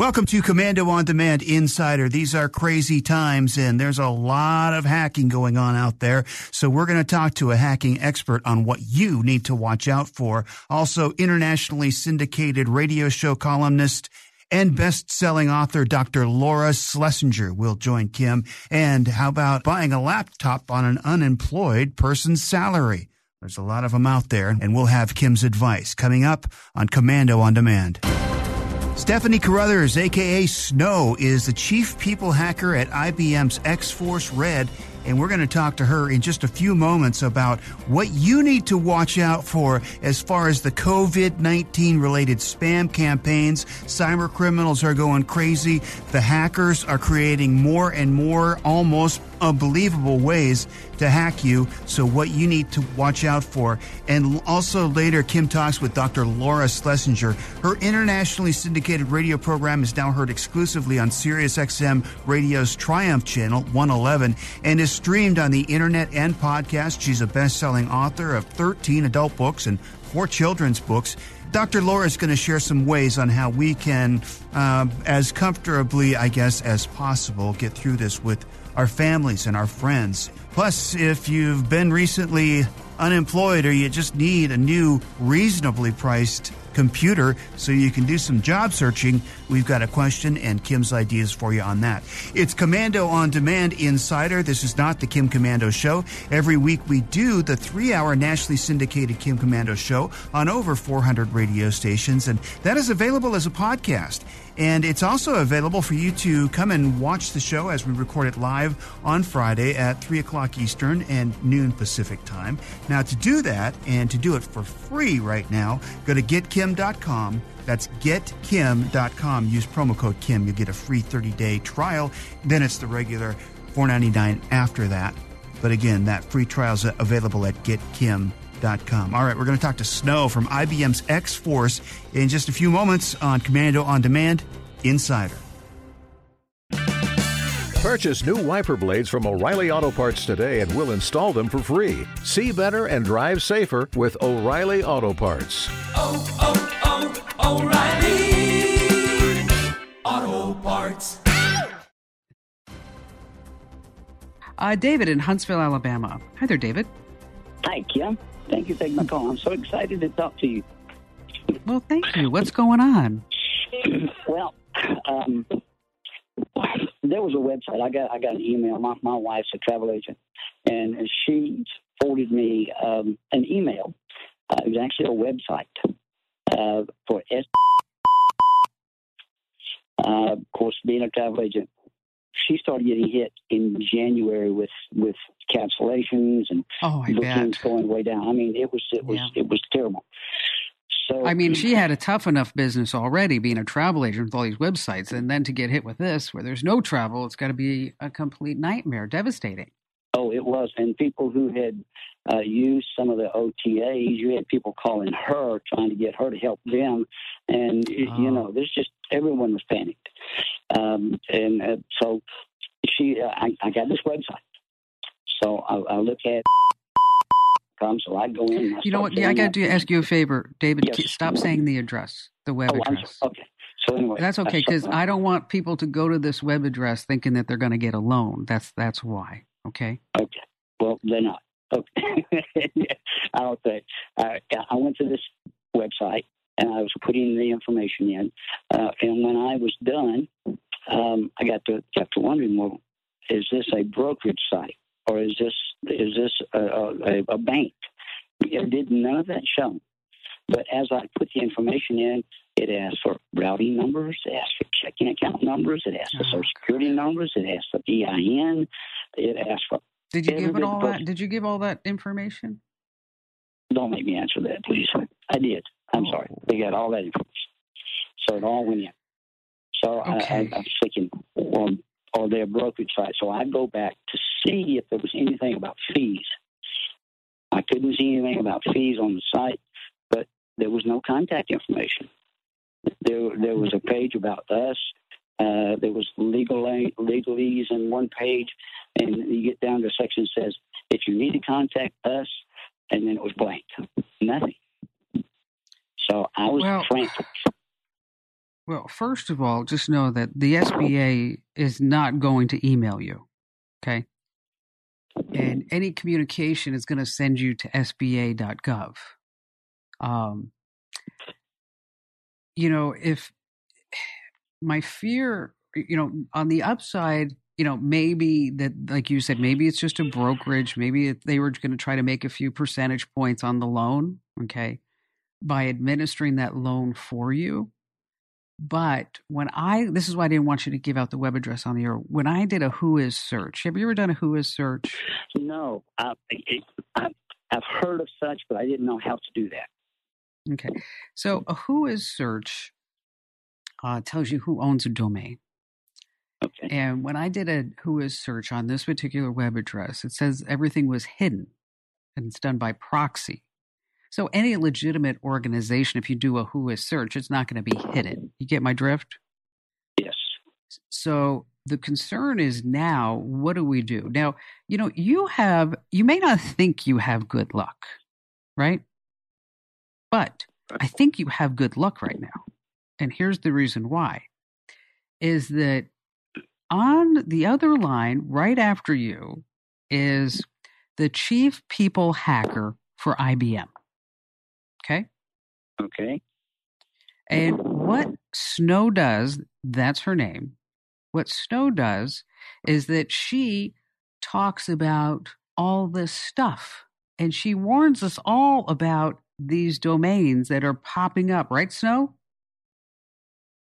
Welcome to Komando on Demand Insider. These are crazy times and there's a lot of hacking going on out there. So we're going to talk to a hacking expert on what you need to watch out for. Also, internationally syndicated radio show columnist and best-selling author Dr. Laura Schlessinger will join Kim. And how about buying a laptop on an unemployed person's salary? There's a lot of them out there, and we'll have Kim's advice coming up on Komando on Demand. Stephanie Carruthers, aka Snow, is the chief people hacker at IBM's X Force Red, and we're going to talk to her in just a few moments about what you need to watch out for as far as the COVID 19 related spam campaigns. Cyber criminals are going crazy. The hackers are creating more and more almost unbelievable ways to hack you. So, what you need to watch out for. And also later, Kim talks with Dr. Laura Schlessinger. Her internationally syndicated radio program is now heard exclusively on SiriusXM Radio's Triumph Channel 111 and is streamed on the internet and podcast. She's a best selling author of 13 adult books and four children's books. Dr. Laura is going to share some ways on how we can, uh, as comfortably, I guess, as possible, get through this with our families and our friends. Plus, if you've been recently unemployed or you just need a new, reasonably priced computer so you can do some job searching, we've got a question and Kim's ideas for you on that. It's Komando on Demand Insider. This is not the Kim Komando Show. Every week we do the three hour nationally syndicated Kim Komando Show on over 400 radio stations, and that is available as a podcast. And it's also available for you to come and watch the show as we record it live on Friday at 3 o'clock Eastern and noon Pacific time. Now, to do that and to do it for free right now, go to getkim.com. That's getkim.com. Use promo code Kim. You'll get a free 30 day trial. Then it's the regular $4.99 after that. But again, that free trial is available at getkim.com. All right, we're going to talk to Snow from IBM's X Force in just a few moments on Komando on Demand Insider. Purchase new wiper blades from O'Reilly Auto Parts today and we'll install them for free. See better and drive safer with O'Reilly Auto Parts. Oh, oh, oh, O'Reilly Auto Parts. Uh, David in Huntsville, Alabama. Hi there, David. Hi, Kim. Thank you for taking my call. I'm so excited to talk to you. Well, thank you. What's going on? well, um, there was a website. I got I got an email. My my wife's a travel agent, and she forwarded me um, an email. Uh, it was actually a website uh, for S. Uh, of course, being a travel agent, she started getting hit in January with with cancellations and oh, bookings bet. going way down. I mean, it was it was Yeah. it was terrible. So I mean, she had a tough enough business already being a travel agent with all these websites. And then to get hit with this, where there's no travel, it's got to be a complete nightmare, devastating. Oh, it was. And people who had uh, used some of the OTAs, you had people calling her, trying to get her to help them. And, Oh. you know, there's just everyone was panicked. Um, and uh, so she, uh, I, I got this website. So I, I look at so I go in. I You know what? Yeah, I got to ask you a favor, David. Yes. k- Stop saying the address, the web Oh, I'm address. Okay. So anyway, That's okay because I don't want people to go to this web address thinking that they're going to get a loan. That's that's why. Okay. Okay. Well, they're not. Okay. I don't think. I, I went to this website and I was putting the information in. Uh, and when I was done, um, I got to to wondering, well, is this a brokerage site or is this is this a, a, a bank? It did none of that show. But as I put the information in, it asked for routing numbers, it asked for checking account numbers, it asked for Oh, social security numbers, it asked for EIN, it asked for Did you give it all that? Did you give all that information? Don't make me answer that, please. I did. I'm Oh. sorry. We got all that information. So it all went in. So I, I, Okay. I was thinking, or their brokerage site. So I go back to see if there was anything about fees. I couldn't see anything about fees on the site, but there was no contact information. There, there was a page about us. Uh, there was legal legalese in one page, and you get down to a section that says, if you need to contact us, and then it was blank, nothing. So I was Well- frantic. Well, first of all, just know that the SBA is not going to email you. Okay. And any communication is going to send you to SBA.gov. Um, you know, if my fear, you know, on the upside, you know, maybe that, like you said, mm-hmm. maybe it's just a brokerage. Maybe they were going to try to make a few percentage points on the loan, okay, by administering that loan for you. But when I, this is why I didn't want you to give out the web address on the air. When I did a Who is search, have you ever done a Who is search? No, I, I've, I've heard of such, but I didn't know how to do that. Okay. So a Whois search uh, tells you who owns a domain. Okay. And when I did a Whois search on this particular web address, it says everything was hidden and it's done by proxy. So any legitimate organization, if you do a Whois search, it's not going to be hidden. You get my drift? Yes. So the concern is now, what do we do? Now, you know, you have, you may not think you have good luck, right? But I think you have good luck right now. And here's the reason why is that on the other line, right after you, is the chief people hacker for IBM. Okay. Okay. And what Snow does, that's her name. What Snow does is that she talks about all this stuff and she warns us all about these domains that are popping up, right, Snow?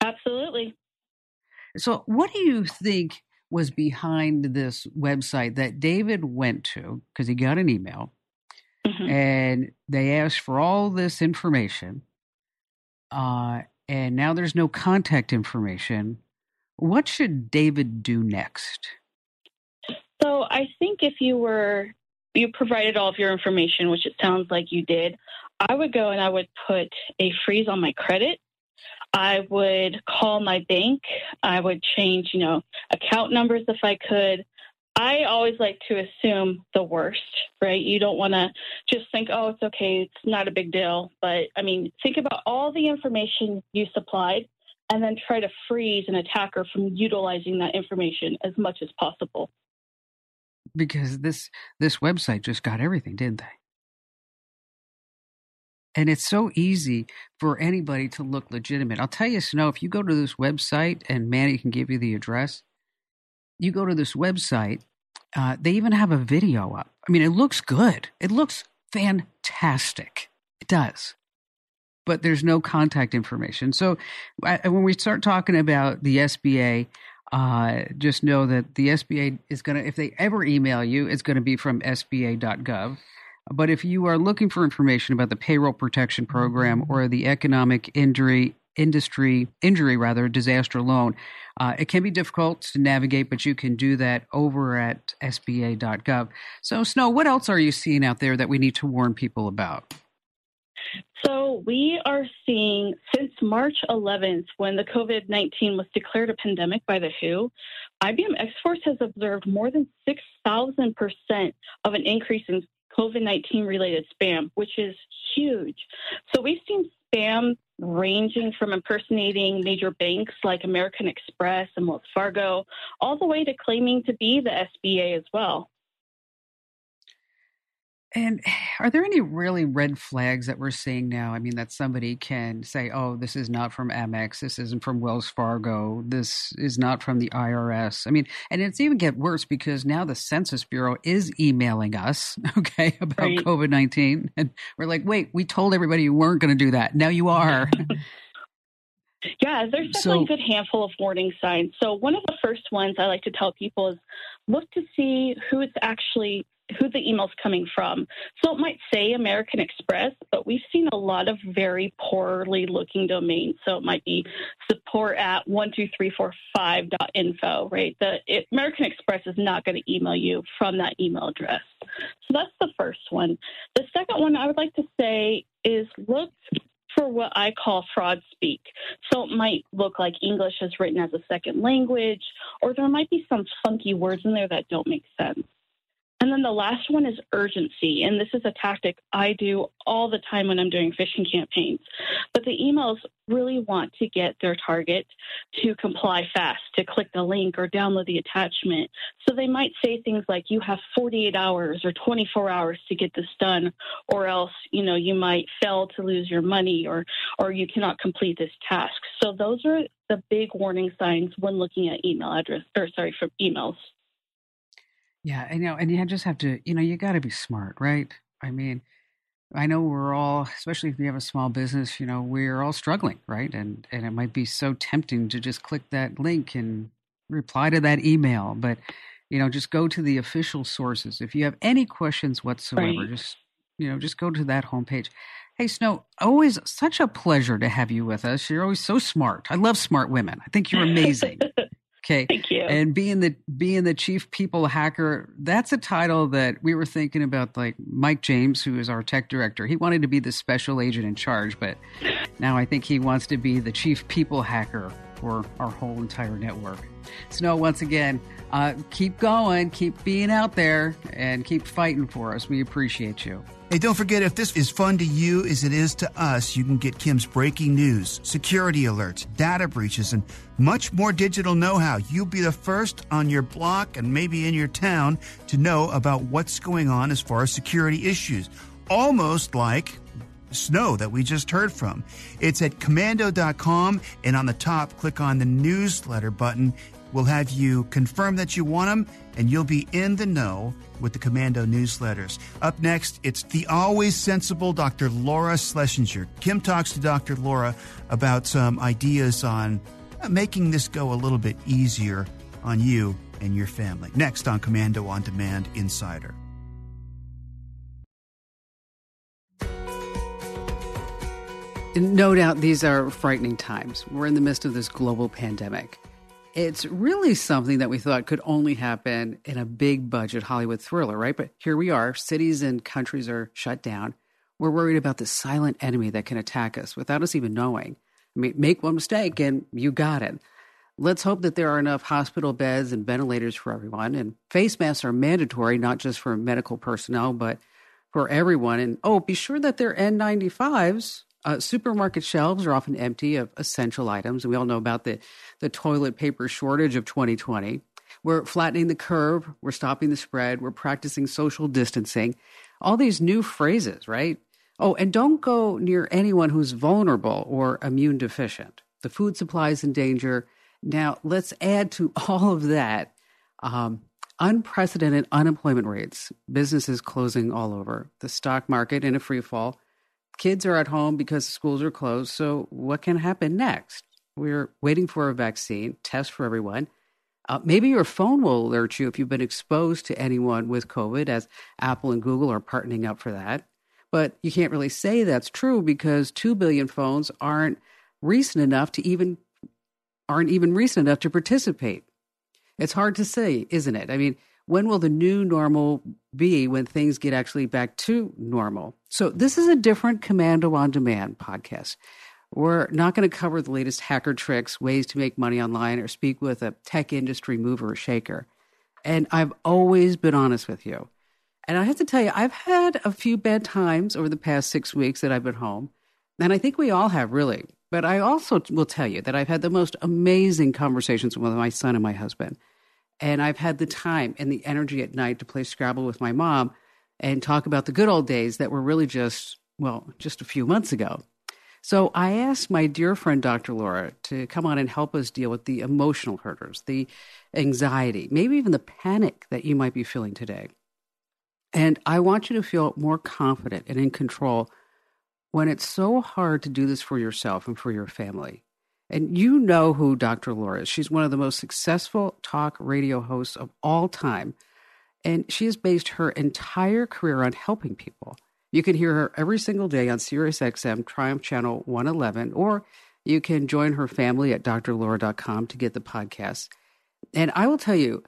Absolutely. So, what do you think was behind this website that David went to because he got an email Mhm. and they asked for all this information, uh, and now there's no contact information. What should David do next? So I think if you were you provided all of your information, which it sounds like you did, I would go and I would put a freeze on my credit. I would call my bank. I would change, you know, account numbers if I could. I always like to assume the worst, right? You don't want to just think, oh, it's okay, it's not a big deal. But I mean, think about all the information you supplied and then try to freeze an attacker from utilizing that information as much as possible. Because this this website just got everything, didn't they? And it's so easy for anybody to look legitimate. I'll tell you, Snow, if you go to this website, and Manny can give you the address, you go to this website, uh, they even have a video up. I mean, it looks good. It looks fantastic. It does. But there's no contact information. So I, when we start talking about the SBA, uh, just know that the SBA is going to, if they ever email you, it's going to be from SBA.gov. But if you are looking for information about the payroll protection program or the economic injury industry injury rather disaster loan, uh, it can be difficult to navigate, but you can do that over at SBA.gov. So, Snow, what else are you seeing out there that we need to warn people about? So we are seeing since March 11th, when the COVID 19 was declared a pandemic by the WHO, IBM X Force has observed more than 6,000% of an increase in COVID 19 related spam, which is huge. So we've seen spam ranging from impersonating major banks like American Express and Wells Fargo, all the way to claiming to be the SBA as well. And are there any really red flags that we're seeing now? I mean, that somebody can say, oh, this is not from Amex. This isn't from Wells Fargo. This is not from the IRS. I mean, and it's even get worse because now the Census Bureau is emailing us, okay, about Right. COVID 19. And we're like, wait, we told everybody you weren't going to do that. Now you are. Yeah, there's definitely So- a good handful of warning signs. So one of the first ones I like to tell people is look to see who it's actually who the email's coming from. So it might say American Express, but we've seen a lot of very poorly looking domains. So it might be support at one two three four five dot info, right? The it, American Express is not going to email you from that email address. So that's the first one. The second one I would like to say is look for what I call fraud speak. So it might look like English is written as a second language, or there might be some funky words in there that don't make sense. And then the last one is urgency. And this is a tactic I do all the time when I'm doing phishing campaigns. But the emails really want to get their target to comply fast, to click the link or download the attachment. So they might say things like, you have 48 hours or 24 hours to get this done, or else, you know, you might fail to lose your money or, or you cannot complete this task. So those are the big warning signs when looking at email address, or sorry, from emails. Yeah, and you know, and you just have to, you know, you got to be smart, right? I mean, I know we're all, especially if you have a small business, you know, we're all struggling, right? And and it might be so tempting to just click that link and reply to that email, but you know, just go to the official sources. If you have any questions whatsoever, right. just you know, just go to that homepage. Hey, Snow, always such a pleasure to have you with us. You're always so smart. I love smart women. I think you're amazing. Okay. Thank you. And being the being the chief people hacker, that's a title that we were thinking about like Mike James, who is our tech director. He wanted to be the special agent in charge, but now I think he wants to be the chief people hacker for our whole entire network. Snow, once again, uh, keep going, keep being out there, and keep fighting for us. We appreciate you. Hey, don't forget if this is fun to you as it is to us, you can get Kim's breaking news, security alerts, data breaches, and much more digital know how. You'll be the first on your block and maybe in your town to know about what's going on as far as security issues. Almost like Snow that we just heard from. It's at komando.com, and on the top, click on the newsletter button. We'll have you confirm that you want them, and you'll be in the know with the Komando newsletters. Up next, it's the always sensible Dr. Laura Schlessinger. Kim talks to Dr. Laura about some ideas on uh, making this go a little bit easier on you and your family. Next on Komando on Demand Insider. No doubt these are frightening times. We're in the midst of this global pandemic. It's really something that we thought could only happen in a big budget Hollywood thriller, right? But here we are. Cities and countries are shut down. We're worried about the silent enemy that can attack us without us even knowing. I mean, make one mistake and you got it. Let's hope that there are enough hospital beds and ventilators for everyone. And face masks are mandatory, not just for medical personnel, but for everyone. And oh, be sure that they're N95s uh, supermarket shelves are often empty of essential items. We all know about the, the toilet paper shortage of 2020. We're flattening the curve. We're stopping the spread. We're practicing social distancing. All these new phrases, right? Oh, and don't go near anyone who's vulnerable or immune deficient. The food supply is in danger. Now, let's add to all of that um, unprecedented unemployment rates, businesses closing all over, the stock market in a free fall kids are at home because schools are closed. So, what can happen next? We're waiting for a vaccine, test for everyone. Uh, maybe your phone will alert you if you've been exposed to anyone with COVID, as Apple and Google are partnering up for that. But you can't really say that's true because 2 billion phones aren't recent enough to even aren't even recent enough to participate. It's hard to say, isn't it? I mean, when will the new normal be when things get actually back to normal? So, this is a different Komando on Demand podcast. We're not going to cover the latest hacker tricks, ways to make money online, or speak with a tech industry mover or shaker. And I've always been honest with you. And I have to tell you, I've had a few bad times over the past six weeks that I've been home. And I think we all have, really. But I also will tell you that I've had the most amazing conversations with my son and my husband. And I've had the time and the energy at night to play Scrabble with my mom and talk about the good old days that were really just, well, just a few months ago. So I asked my dear friend Dr. Laura to come on and help us deal with the emotional hurdles, the anxiety, maybe even the panic that you might be feeling today. And I want you to feel more confident and in control when it's so hard to do this for yourself and for your family. And you know who Dr. Laura is. She's one of the most successful talk radio hosts of all time. And she has based her entire career on helping people. You can hear her every single day on SiriusXM Triumph Channel 111, or you can join her family at drlaura.com to get the podcast. And I will tell you,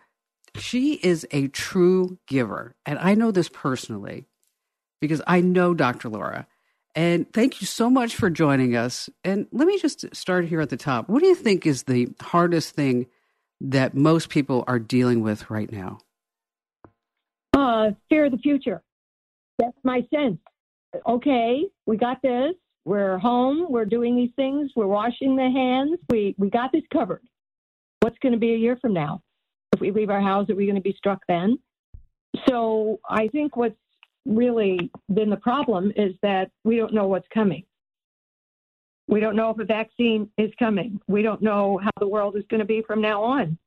she is a true giver. And I know this personally because I know Dr. Laura. And thank you so much for joining us. And let me just start here at the top. What do you think is the hardest thing that most people are dealing with right now? Uh, fear of the future. That's my sense. Okay, we got this. We're home. We're doing these things. We're washing the hands. We we got this covered. What's going to be a year from now? If we leave our house, are we going to be struck then? So I think what's really been the problem is that we don't know what's coming. We don't know if a vaccine is coming. We don't know how the world is going to be from now on.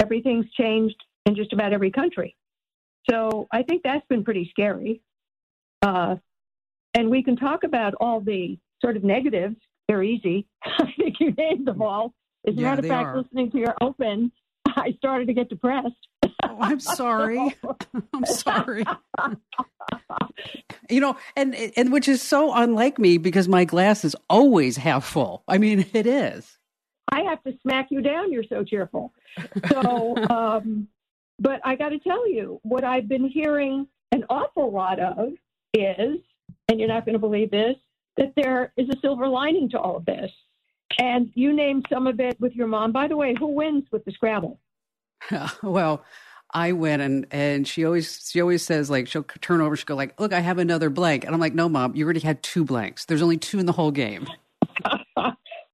Everything's changed in just about every country. So I think that's been pretty scary. Uh, and we can talk about all the sort of negatives. They're easy. I think you named them all. As a Yeah, matter of fact, are. listening to your open, I started to get depressed. Oh, I'm sorry. I'm sorry. you know, and and which is so unlike me because my glass is always half full. I mean, it is. I have to smack you down. You're so cheerful. So, um, but I got to tell you, what I've been hearing an awful lot of is, and you're not going to believe this, that there is a silver lining to all of this. And you named some of it with your mom. By the way, who wins with the Scrabble? well, I went and and she always she always says like she'll turn over she'll go like look I have another blank and I'm like no mom you already had two blanks there's only two in the whole game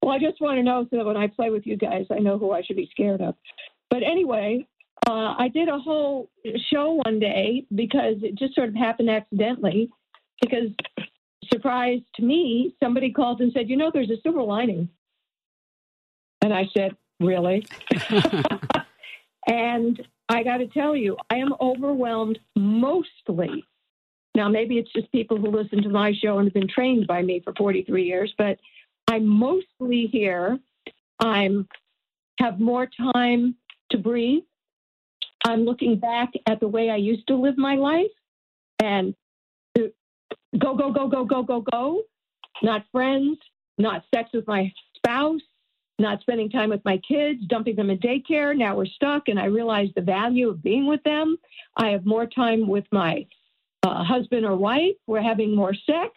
well, I just want to know so that when I play with you guys, I know who I should be scared of. But anyway, uh, I did a whole show one day because it just sort of happened accidentally. Because, surprise to me, somebody called and said, You know, there's a silver lining. And I said, Really? and I got to tell you, I am overwhelmed mostly. Now, maybe it's just people who listen to my show and have been trained by me for 43 years, but I'm mostly here. I'm have more time to breathe. I'm looking back at the way I used to live my life and go, go, go, go, go, go, go. Not friends, not sex with my spouse, not spending time with my kids, dumping them in daycare. Now we're stuck, and I realize the value of being with them. I have more time with my uh, husband or wife. We're having more sex.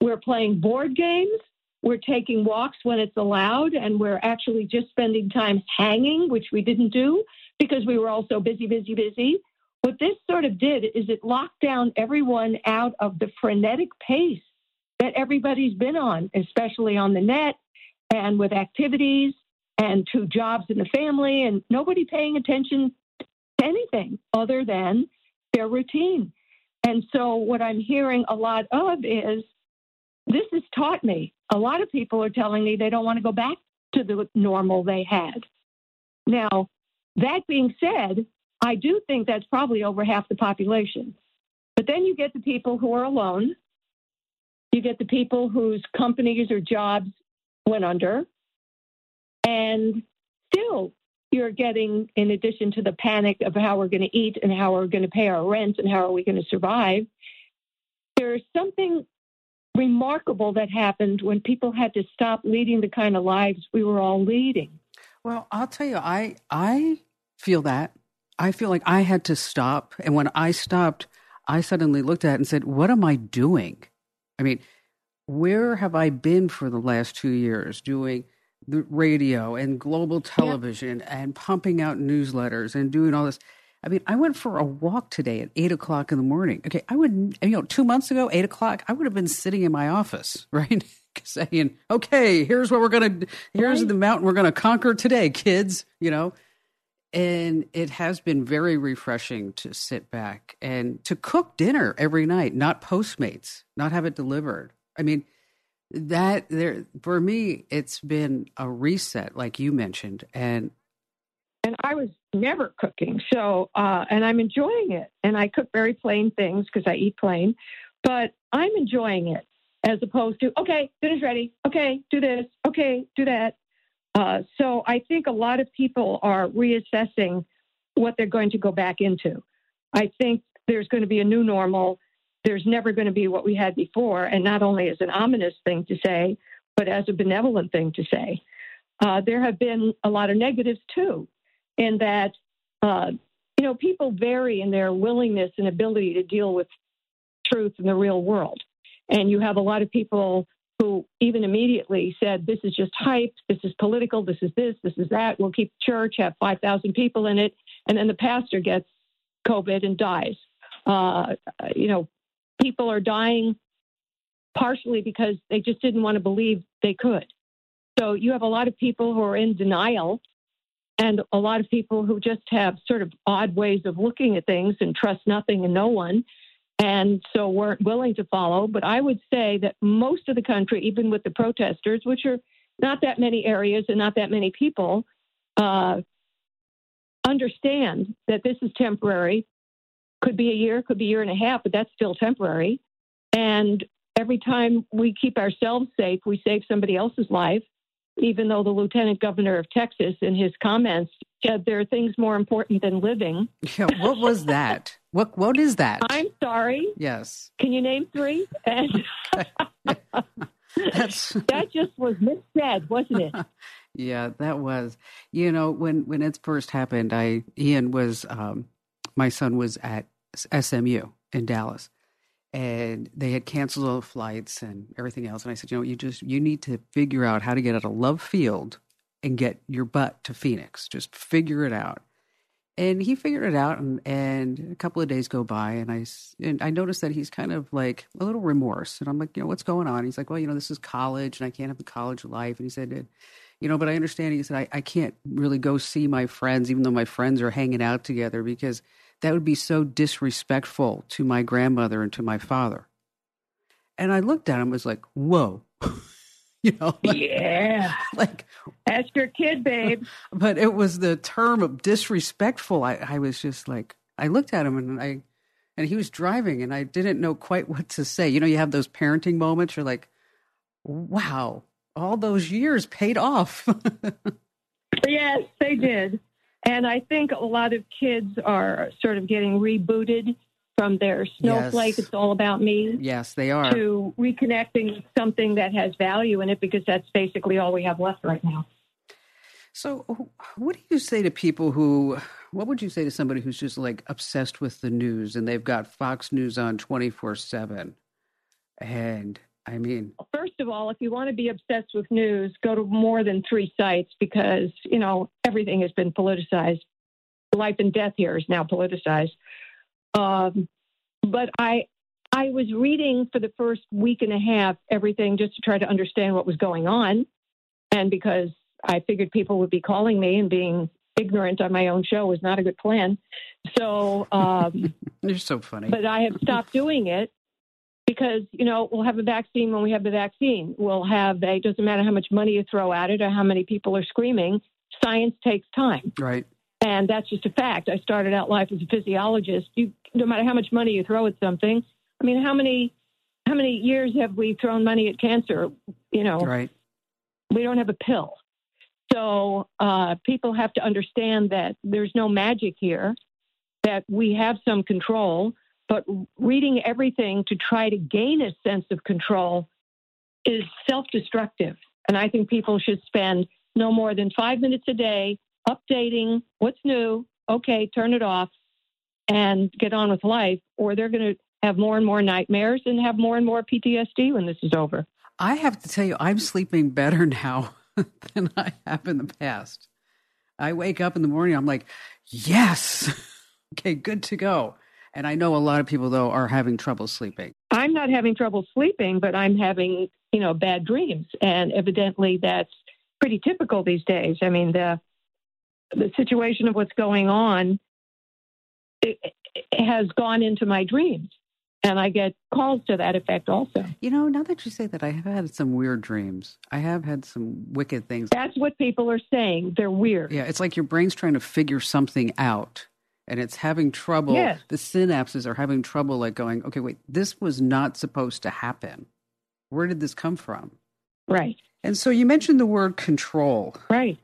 We're playing board games. We're taking walks when it's allowed, and we're actually just spending time hanging, which we didn't do because we were all so busy, busy, busy. What this sort of did is it locked down everyone out of the frenetic pace that everybody's been on, especially on the net and with activities and to jobs in the family, and nobody paying attention to anything other than their routine. And so, what I'm hearing a lot of is this has taught me. A lot of people are telling me they don't want to go back to the normal they had. Now, that being said, I do think that's probably over half the population. But then you get the people who are alone. You get the people whose companies or jobs went under. And still, you're getting, in addition to the panic of how we're going to eat and how we're going to pay our rent and how are we going to survive, there's something remarkable that happened when people had to stop leading the kind of lives we were all leading. Well, I'll tell you, I I feel that. I feel like I had to stop, and when I stopped, I suddenly looked at it and said, "What am I doing?" I mean, where have I been for the last two years doing the radio and global television and pumping out newsletters and doing all this? I mean, I went for a walk today at eight o'clock in the morning. Okay, I would, you know, two months ago, eight o'clock, I would have been sitting in my office, right? Saying, okay, here's what we're going to, here's Right. the mountain we're going to conquer today, kids, you know? And it has been very refreshing to sit back and to cook dinner every night, not Postmates, not have it delivered. I mean, that there, for me, it's been a reset, like you mentioned. And and I was never cooking. So, uh, and I'm enjoying it. And I cook very plain things because I eat plain, but I'm enjoying it as opposed to, okay, dinner's ready. Okay, do this. Okay, do that. Uh, so I think a lot of people are reassessing what they're going to go back into. I think there's going to be a new normal. There's never going to be what we had before. And not only as an ominous thing to say, but as a benevolent thing to say. Uh, there have been a lot of negatives too in that uh, you know people vary in their willingness and ability to deal with truth in the real world. And you have a lot of people who even immediately said this is just hype. This is political. This is this. This is that. We'll keep church have 5000 people in it. And then the pastor gets covid and dies. Uh, you know, people are dying partially because they just didn't want to believe they could. So you have a lot of people who are in denial and a lot of people who just have sort of odd ways of looking at things and trust nothing and no one and so weren't willing to follow. But I would say that most of the country, even with the protesters, which are not that many areas and not that many people, uh, understand that this is temporary. Could be a year, could be a year and a half, but that's still temporary. And every time we keep ourselves safe, we save somebody else's life. Even though the lieutenant governor of Texas, in his comments, said there are things more important than living. Yeah, what was that? what What is that? I'm sorry. Yes. Can you name three? And that just was missaid, wasn't it? yeah, that was. You know, when when it first happened, I Ian was um, my son was at SMU in Dallas, and they had canceled all the flights and everything else. And I said, you know, you just you need to figure out how to get out of Love Field and get your butt to Phoenix. Just figure it out. And he figured it out, and, and a couple of days go by, and I and I noticed that he's kind of like a little remorse, and I'm like, you know, what's going on? He's like, well, you know, this is college, and I can't have the college life. And he said, you know, but I understand. He said, I, I can't really go see my friends, even though my friends are hanging out together, because that would be so disrespectful to my grandmother and to my father. And I looked at him, and was like, whoa, you know, like, yeah. like, That's your kid, babe. but it was the term of disrespectful. I, I was just like, I looked at him and I, and he was driving and I didn't know quite what to say. You know, you have those parenting moments. You're like, wow, all those years paid off. yes, they did. And I think a lot of kids are sort of getting rebooted from their snowflake, Yes. it's all about me, yes, they are. to reconnecting with something that has value in it because that's basically all we have left right now. So, what do you say to people who, what would you say to somebody who's just like obsessed with the news and they've got Fox News on 24 7? And I mean, First of all, if you want to be obsessed with news, go to more than three sites because, you know, everything has been politicized. Life and death here is now politicized. Um, but I, I was reading for the first week and a half everything just to try to understand what was going on. And because I figured people would be calling me and being ignorant on my own show was not a good plan. So, um, you're so funny. but I have stopped doing it because you know we'll have a vaccine when we have the vaccine. We'll have a it doesn't matter how much money you throw at it or how many people are screaming. Science takes time, right. and that's just a fact. I started out life as a physiologist. You no matter how much money you throw at something. I mean, how many how many years have we thrown money at cancer? You know, Right. we don't have a pill. So uh, people have to understand that there's no magic here, that we have some control, but reading everything to try to gain a sense of control is self destructive. And I think people should spend no more than five minutes a day updating what's new. Okay, turn it off and get on with life, or they're going to have more and more nightmares and have more and more PTSD when this is over. I have to tell you, I'm sleeping better now than I have in the past. I wake up in the morning, I'm like, yes, okay, good to go. And I know a lot of people, though, are having trouble sleeping. I'm not having trouble sleeping, but I'm having, you know, bad dreams. And evidently that's pretty typical these days. I mean, the the situation of what's going on it, it has gone into my dreams. And I get calls to that effect also. You know, now that you say that, I have had some weird dreams. I have had some wicked things. That's what people are saying. They're weird. Yeah, it's like your brain's trying to figure something out and it's having trouble. Yes. The synapses are having trouble, like going, okay, wait, this was not supposed to happen. Where did this come from? Right. And so you mentioned the word control Right.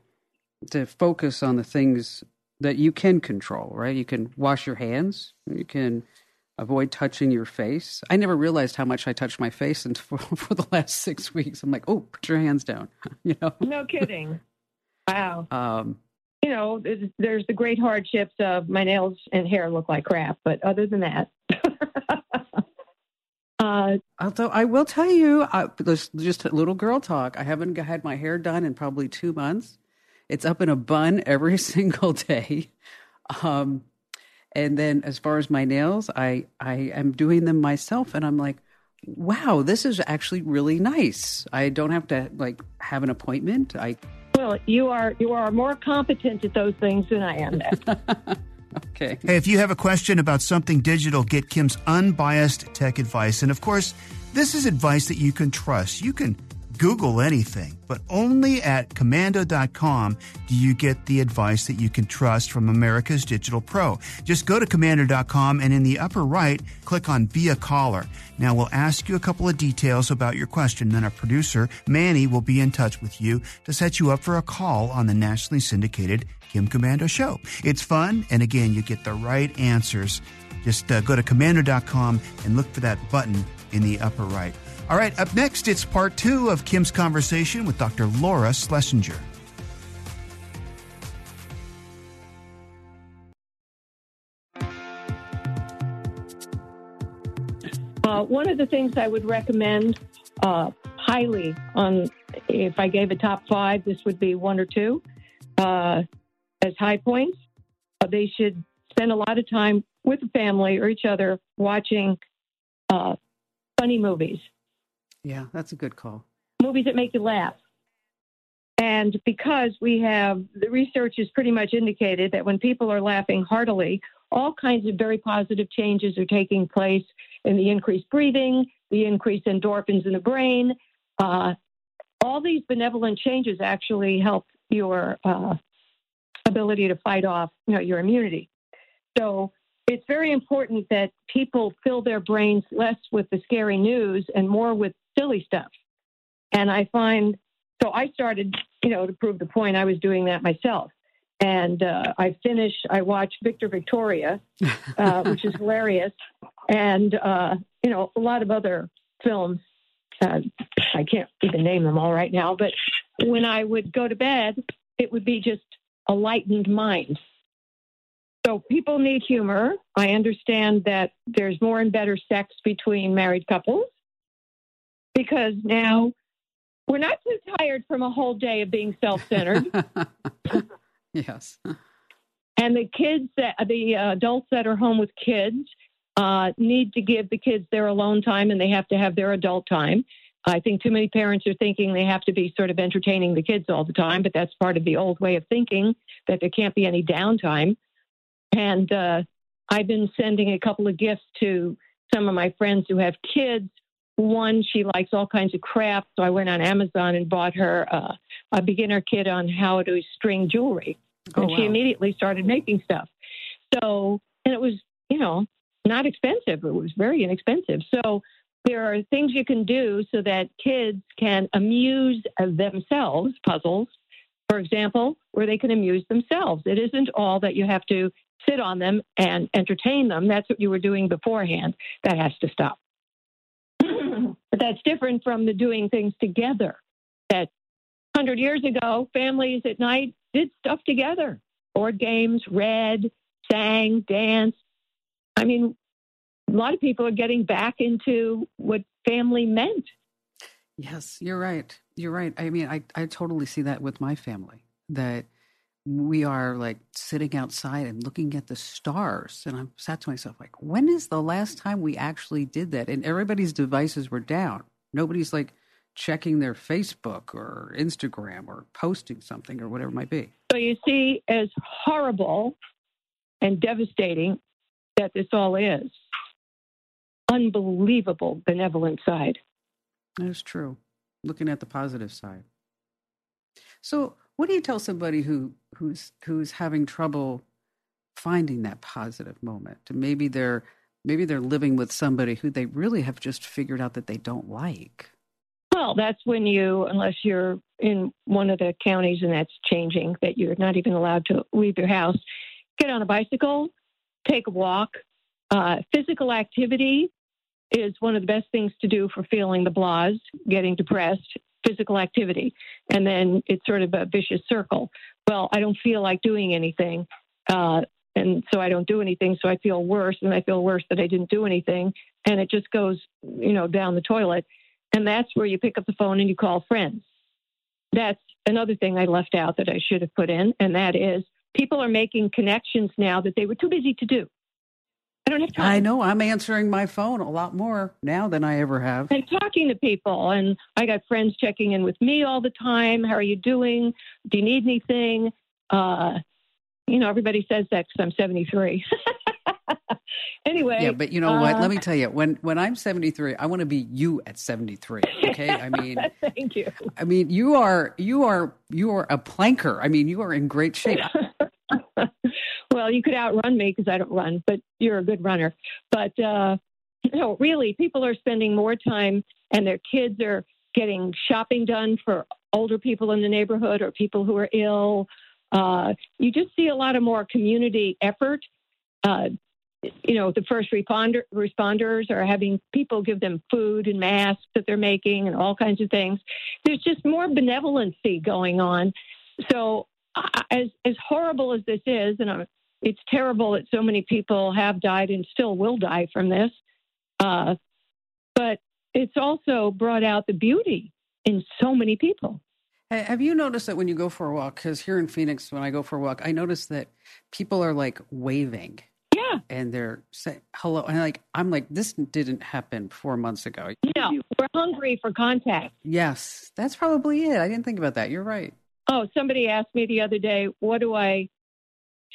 to focus on the things that you can control, right? You can wash your hands, you can avoid touching your face. I never realized how much I touched my face until for, for the last six weeks. I'm like, oh, put your hands down, you know? No kidding. wow. Um, You know, there's- the great hardships of my nails and hair look like crap, but other than that, uh, Although I will tell you, uh, just a little girl talk. I haven't had my hair done in probably two months. It's up in a bun every single day, um, And then as far as my nails, I I am doing them myself, and I'm like, wow, this is actually really nice. I don't have to like have an appointment. I Well, you are you are more competent at those things than I am. Okay. Hey, if you have a question about something digital, get Kim's unbiased tech advice. And of course, this is advice that you can trust. You can Google anything, but only at komando.com do you get the advice that you can trust from America's Digital Pro. Just go to komando.com and in the upper right, click on Be a Caller. Now we'll ask you a couple of details about your question. Then our producer, Manny, will be in touch with you to set you up for a call on the nationally syndicated Kim Komando Show. It's fun, and again, you get the right answers. Just uh, go to komando.com and look for that button in the upper right. All right, up next, it's part two of Kim's conversation with Dr. Laura Schlessinger. Uh, one of the things I would recommend uh, highly on, if I gave a top five, this would be one or two uh, as high points. Uh, they should spend a lot of time with the family or each other watching uh, funny movies, Yeah, that's a good call. movies that make you laugh. And because we have the research has pretty much indicated that when people are laughing heartily, all kinds of very positive changes are taking place in the increased breathing, the increased endorphins in the brain. Uh, all these benevolent changes actually help your uh, ability to fight off, you know, your immunity. So it's very important that people fill their brains less with the scary news and more with silly stuff. And I find so I started, you know, to prove the point, I was doing that myself. And uh, I finished, I watched Victor Victoria, uh, which is hilarious, and, uh, you know, a lot of other films. Uh, I can't even name them all right now, but when I would go to bed, it would be just a lightened mind. So people need humor. I understand that there's more and better sex between married couples because now we're not too tired from a whole day of being self-centered. Yes. and the kids that the uh, adults that are home with kids uh, need to give the kids their alone time and they have to have their adult time. I think too many parents are thinking they have to be sort of entertaining the kids all the time but that's part of the old way of thinking that there can't be any downtime. And uh, i've been sending a couple of gifts to some of my friends who have kids one she likes all kinds of crafts so i went on amazon and bought her uh, a beginner kit on how to string jewelry Oh, and she immediately started making stuff. So, and it was, you know, not expensive. It was very inexpensive. So, there are things you can do so that kids can amuse themselves, puzzles, for example, where they can amuse themselves. It isn't all that you have to sit on them and entertain them. That's what you were doing beforehand. That has to stop. But that's different from the doing things together. That 100 years ago, families at night did stuff together board games, read, sang, danced. I mean, a lot of people are getting back into what family meant. Yes, you're right. You're right. I mean, I, I totally see that with my family that we are like sitting outside and looking at the stars. And I sat to myself, like, when is the last time we actually did that? And everybody's devices were down. Nobody's like checking their Facebook or Instagram or posting something or whatever it might be. So you see, as horrible and devastating that this all is, unbelievable benevolent side. That's true. Looking at the positive side. So, what do you tell somebody who who's who's having trouble finding that positive moment? Maybe they're maybe they're living with somebody who they really have just figured out that they don't like. Well, that's when you, unless you're in one of the counties and that's changing, that you're not even allowed to leave your house, get on a bicycle, take a walk. Uh, physical activity is one of the best things to do for feeling the blahs, getting depressed, physical activity. And then it's sort of a vicious circle. Well, I don't feel like doing anything. Uh, and so I don't do anything. So I feel worse, and I feel worse that I didn't do anything. And it just goes, you know, down the toilet. And that's where you pick up the phone and you call friends. That's another thing I left out that I should have put in, and that is people are making connections now that they were too busy to do. I don't have time. I know. I'm answering my phone a lot more now than I ever have. and talking to people. And I got friends checking in with me all the time. How are you doing? Do you need anything? Uh, you know, everybody says that because I'm 73. anyway. Yeah, but you know what? uh, Let me tell you, when when I'm 73, I want to be you at 73. Okay, I mean, thank you. I mean, you are you are you are a planker. I mean, you are in great shape. well, you could outrun me because I don't run, but you're a good runner. But uh, no, really, people are spending more time, and their kids are getting shopping done for older people in the neighborhood or people who are ill. Uh, you just see a lot of more community effort. Uh, you know, the first responder, responders are having people give them food and masks that they're making and all kinds of things. There's just more benevolency going on. So, as as horrible as this is, and I'm, it's terrible that so many people have died and still will die from this, uh, but it's also brought out the beauty in so many people. Have you noticed that when you go for a walk? Because here in Phoenix, when I go for a walk, I notice that people are like waving Yeah, and they're saying hello. And like I'm like, this didn't happen four months ago. no, we're hungry for contact. Yes, that's probably it. I didn't think about that. You're right. Oh, somebody asked me the other day, what do I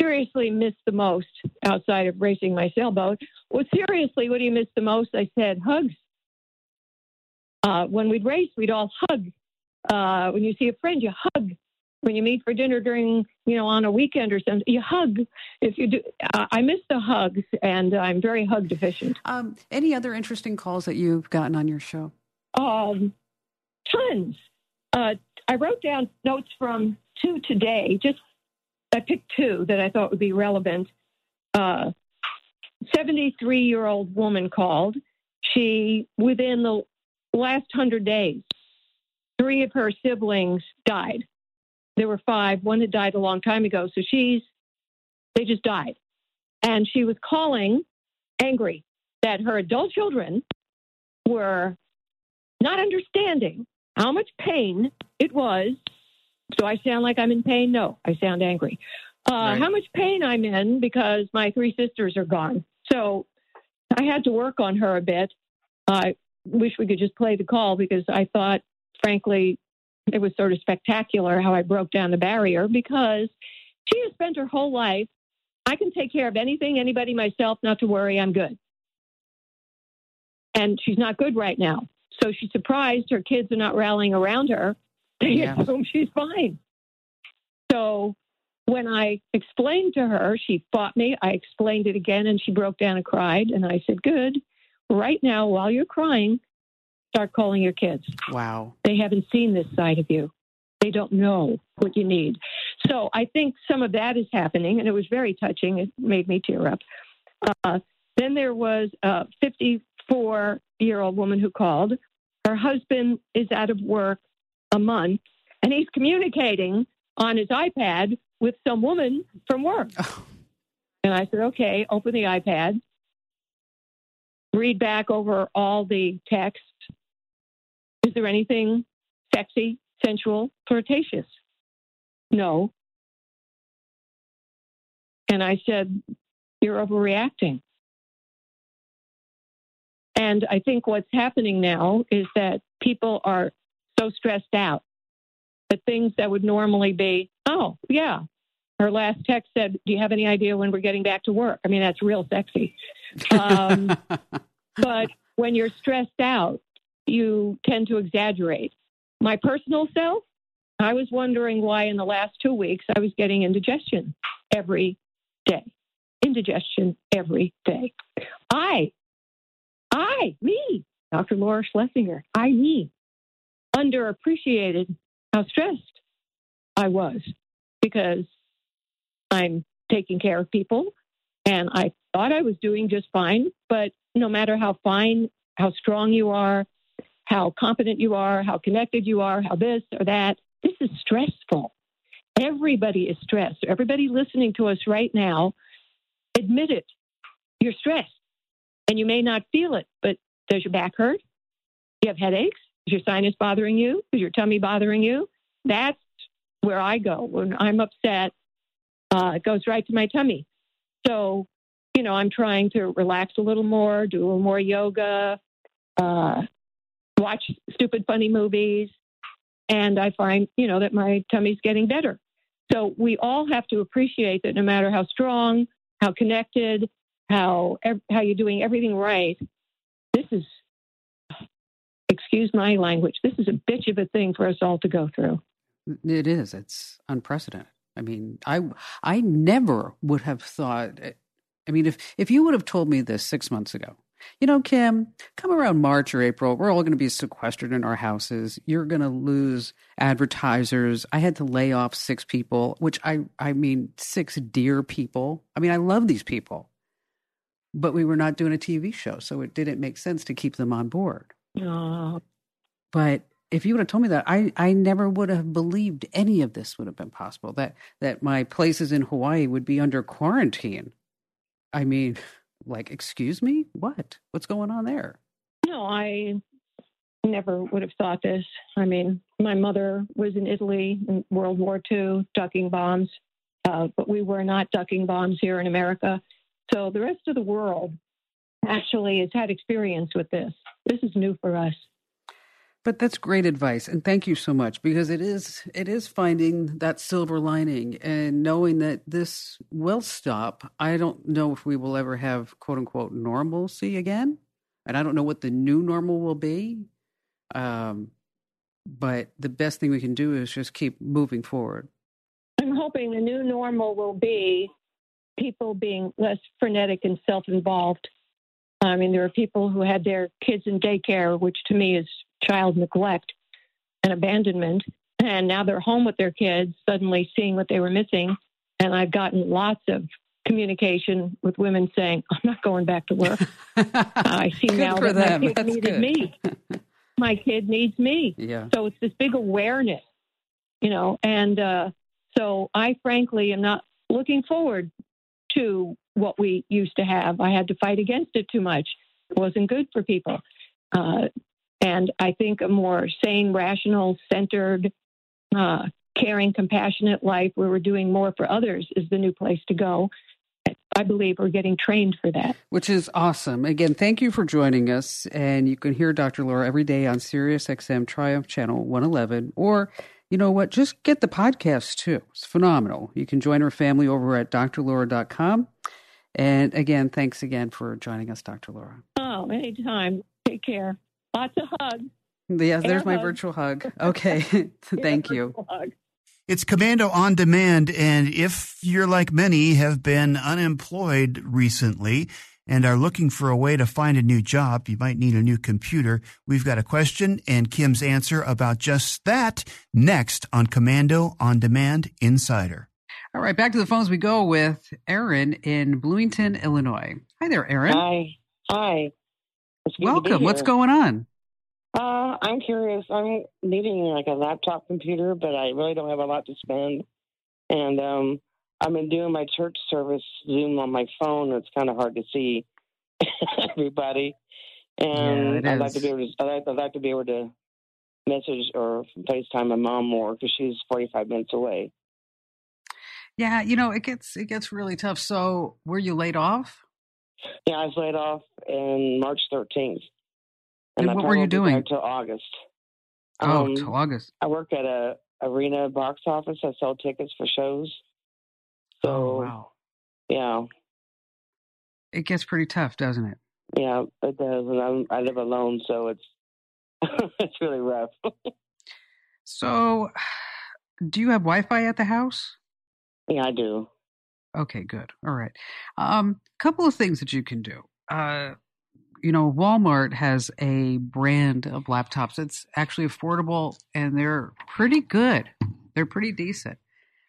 seriously miss the most outside of racing my sailboat? Well, seriously, what do you miss the most? I said, hugs. Uh, when we'd race, we'd all hug. Uh, when you see a friend, you hug. When you meet for dinner during, you know, on a weekend or something, you hug. If you do, uh, I miss the hugs, and I'm very hug deficient. Um, any other interesting calls that you've gotten on your show? Um, tons. Uh, I wrote down notes from two today. Just I picked two that I thought would be relevant. Uh, 73 year old woman called. She, within the last hundred days, three of her siblings died. There were five. One had died a long time ago. So she's, they just died. And she was calling angry that her adult children were not understanding how much pain it was. Do I sound like I'm in pain? No, I sound angry. Uh, Right. How much pain I'm in because my three sisters are gone. So I had to work on her a bit. I wish we could just play the call because I thought, frankly, it was sort of spectacular how I broke down the barrier because she has spent her whole life. I can take care of anything, anybody, myself, not to worry, I'm good. And she's not good right now. So she's surprised her kids are not rallying around her. They Yeah. assume she's fine. So when I explained to her, she fought me. I explained it again and she broke down and cried. And I said, Good. Right now, while you're crying, start calling your kids. Wow. They haven't seen this side of you. They don't know what you need. So I think some of that is happening, and it was very touching. It made me tear up. Uh, then there was a 54 year old woman who called. Her husband is out of work a month, and he's communicating on his iPad with some woman from work. And I said, okay, open the iPad, read back over all the text. Is there anything sexy, sensual, flirtatious? No. And I said, You're overreacting. And I think what's happening now is that people are so stressed out that things that would normally be, oh, yeah. Her last text said, Do you have any idea when we're getting back to work? I mean, that's real sexy. Um, but when you're stressed out, you tend to exaggerate. My personal self, I was wondering why in the last two weeks I was getting indigestion every day. Indigestion every day. I, I, me, Dr. Laura Schlessinger, I, me, underappreciated how stressed I was because I'm taking care of people and I thought I was doing just fine. But no matter how fine, how strong you are, how competent you are, how connected you are, how this or that, this is stressful. Everybody is stressed. Everybody listening to us right now, admit it. You're stressed. And you may not feel it, but does your back hurt? Do you have headaches? Is your sinus bothering you? Is your tummy bothering you? That's where I go. When I'm upset, uh, it goes right to my tummy. So you know, I'm trying to relax a little more, do a little more yoga, uh, watch stupid, funny movies, and I find, you know, that my tummy's getting better. So we all have to appreciate that no matter how strong, how connected, how how you're doing everything right, this is, excuse my language, this is a bitch of a thing for us all to go through. It is. It's unprecedented. I mean, I I never would have thought. I mean, if if you would have told me this six months ago, you know, Kim, come around March or April, we're all going to be sequestered in our houses. You're going to lose advertisers. I had to lay off six people, which I I mean, six dear people. I mean, I love these people, but we were not doing a TV show, so it didn't make sense to keep them on board. Oh. But if you would have told me that, I, I never would have believed any of this would have been possible. That that my places in Hawaii would be under quarantine. I mean, like, excuse me, what? What's going on there? No, I never would have thought this. I mean, my mother was in Italy in World War II, ducking bombs, uh, but we were not ducking bombs here in America. So the rest of the world actually has had experience with this. This is new for us. But that's great advice, and thank you so much because it is it is finding that silver lining and knowing that this will stop. I don't know if we will ever have quote unquote normalcy again, and I don't know what the new normal will be. Um, but the best thing we can do is just keep moving forward. I'm hoping the new normal will be people being less frenetic and self-involved. I mean, there are people who had their kids in daycare, which to me is child neglect and abandonment. And now they're home with their kids, suddenly seeing what they were missing. And I've gotten lots of communication with women saying, I'm not going back to work. I see now that them. my kid That's needed good. me. my kid needs me. Yeah. So it's this big awareness, you know, and uh, so I frankly am not looking forward to what we used to have. I had to fight against it too much. It wasn't good for people. Uh, and I think a more sane, rational, centered, uh, caring, compassionate life where we're doing more for others is the new place to go. I believe we're getting trained for that. Which is awesome. Again, thank you for joining us. And you can hear Dr. Laura every day on Sirius XM Triumph Channel 111. Or, you know what, just get the podcast too. It's phenomenal. You can join our family over at drlaura.com. And again, thanks again for joining us, Dr. Laura. Oh, anytime. Take care. Lots of hugs. Yeah, there's Air my hug. virtual hug. Okay. thank you. It's Komando on Demand, and if you're like many have been unemployed recently and are looking for a way to find a new job, you might need a new computer. We've got a question and Kim's answer about just that next on Komando on Demand Insider. All right, back to the phones we go with Aaron in Bloomington, Illinois. Hi there, Aaron. Hi. Hi. It's good to be Welcome. What's going on? Uh, I'm curious. I'm needing like a laptop computer, but I really don't have a lot to spend. And um, I've been doing my church service Zoom on my phone. It's kind of hard to see everybody. And Yeah, I'd like to be able to. I'd like, I'd like to be able to message or FaceTime my mom more because she's 45 minutes away. Yeah, you know, it gets it gets really tough. So, were you laid off? Yeah, I was laid off in March 13th. And I what were you doing? until August. Oh, Um, till August. I work at a arena box office. I sell tickets for shows. So oh, wow. yeah, It gets pretty tough, doesn't it? yeah, it does. And I'm, I live alone, so it's it's really rough. So, do you have Wi-Fi at the house? yeah, I do. Okay, good. All right. Um, couple of things that you can do. Uh, you know, Walmart has a brand of laptops. It's actually affordable and they're pretty good. They're pretty decent.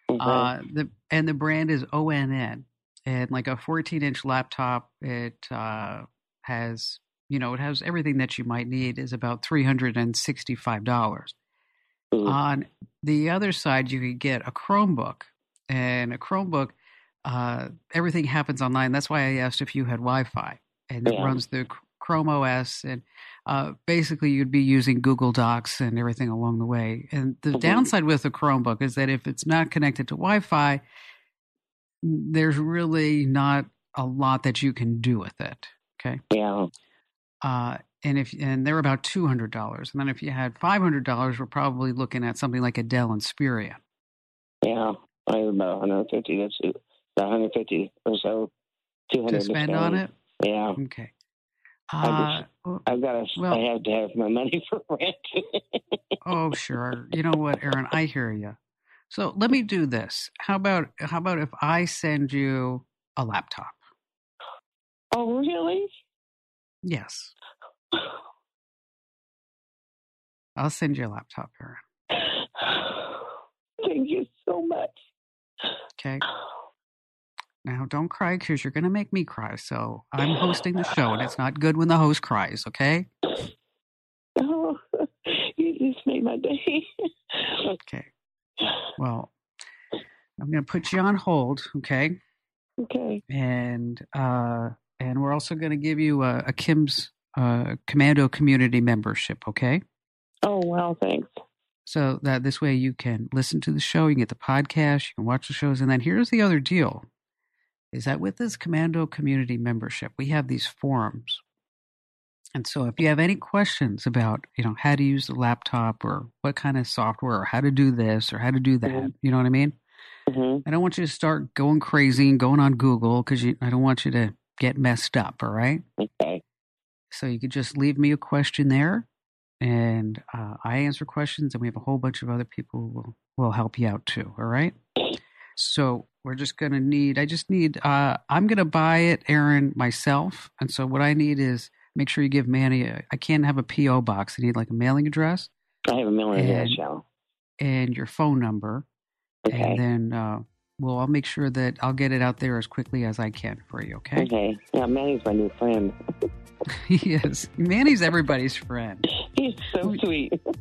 Okay. Uh, the and the brand is ONN, and like a 14 inch laptop, it uh, has you know it has everything that you might need. Is about 365 dollars. Mhm. On the other side, you could get a Chromebook, and a Chromebook, uh, everything happens online. That's why I asked if you had Wi-Fi, and it runs through Chrome OS, and uh, basically you'd be using Google Docs and everything along the way. And the downside with a Chromebook is that if it's not connected to Wi-Fi, there's really not a lot that you can do with it. Okay. Yeah. Uh, and if and they're about two hundred dollars, and then if you had five hundred dollars, we're probably looking at something like a Dell Inspiron. Yeah. I have about 150. That's it. About 150 or so. 200 to spend on it. Yeah. Okay. I Uh, just- I've got to. Well- I have to have my money for rent. oh, sure. You know what, Aaron? I hear you. So let me do this. How about how about if I send you a laptop? oh, really? Yes, I'll send you a laptop, Aaron. Thank you so much. Okay. Now, don't cry because you're going to make me cry. So I'm hosting the show, and it's not good when the host cries. Okay. Oh, you just made my day. Okay. Well, I'm going to put you on hold. Okay. okay. and uh, and we're also going to give you a, a Kim's uh, Komando community membership. Okay, Oh, wow. Thanks. so that this way you can listen to the show, you can get the podcast, you can watch the shows, and then here's the other deal: is that with this Komando community membership, we have these forums. And so, if you have any questions about, you know, how to use the laptop or what kind of software or how to do this or how to do that, Mhm. you know what I mean? hmm I don't want you to start going crazy and going on Google because I don't want you to get messed up. All right. Okay. So you could just leave me a question there, and uh, I answer questions, and we have a whole bunch of other people who will will help you out too. All right. So we're just gonna need. I just need. Uh, I'm gonna buy it, Aaron, myself, and so what I need is make sure you give Manny. A, I can't have a PO box. I need like a mailing address I have a mailing And- address now. and your phone number, Okay. and then uh, well, I'll make sure that I'll get it out there as quickly as I can for you. Okay. Okay. Yeah, Manny's my new friend. he is. Manny's everybody's friend. He's so sweet.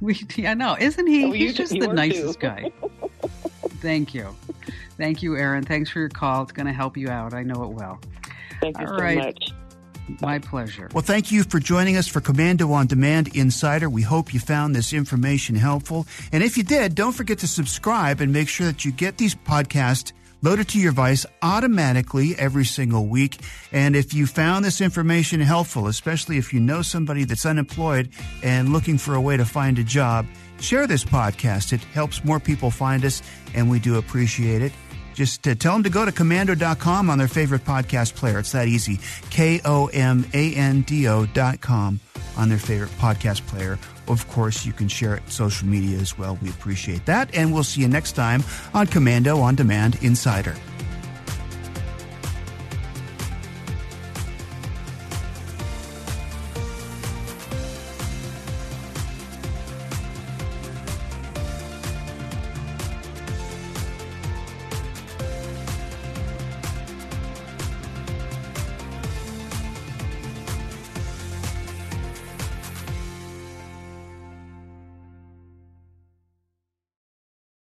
We, I know, isn't he? You He's just the nicest too. guy. Thank you, thank you, Aaron. Thanks for your call. It's going to help you out. I know it will. Thank you All so right. much. My pleasure. Well, thank you for joining us for Komando on Demand Insider. We hope you found this information helpful. And if you did, don't forget to subscribe and make sure that you get these podcasts loaded to your device automatically every single week. And if you found this information helpful, especially if you know somebody that's unemployed and looking for a way to find a job, share this podcast. It helps more people find us, and we do appreciate it. Just uh, tell them to go to komando.com on their favorite podcast player. It's that easy. K O M A N D O.com on their favorite podcast player. Of course, you can share it social media as well. We appreciate that. And we'll see you next time on Komando on Demand Insider.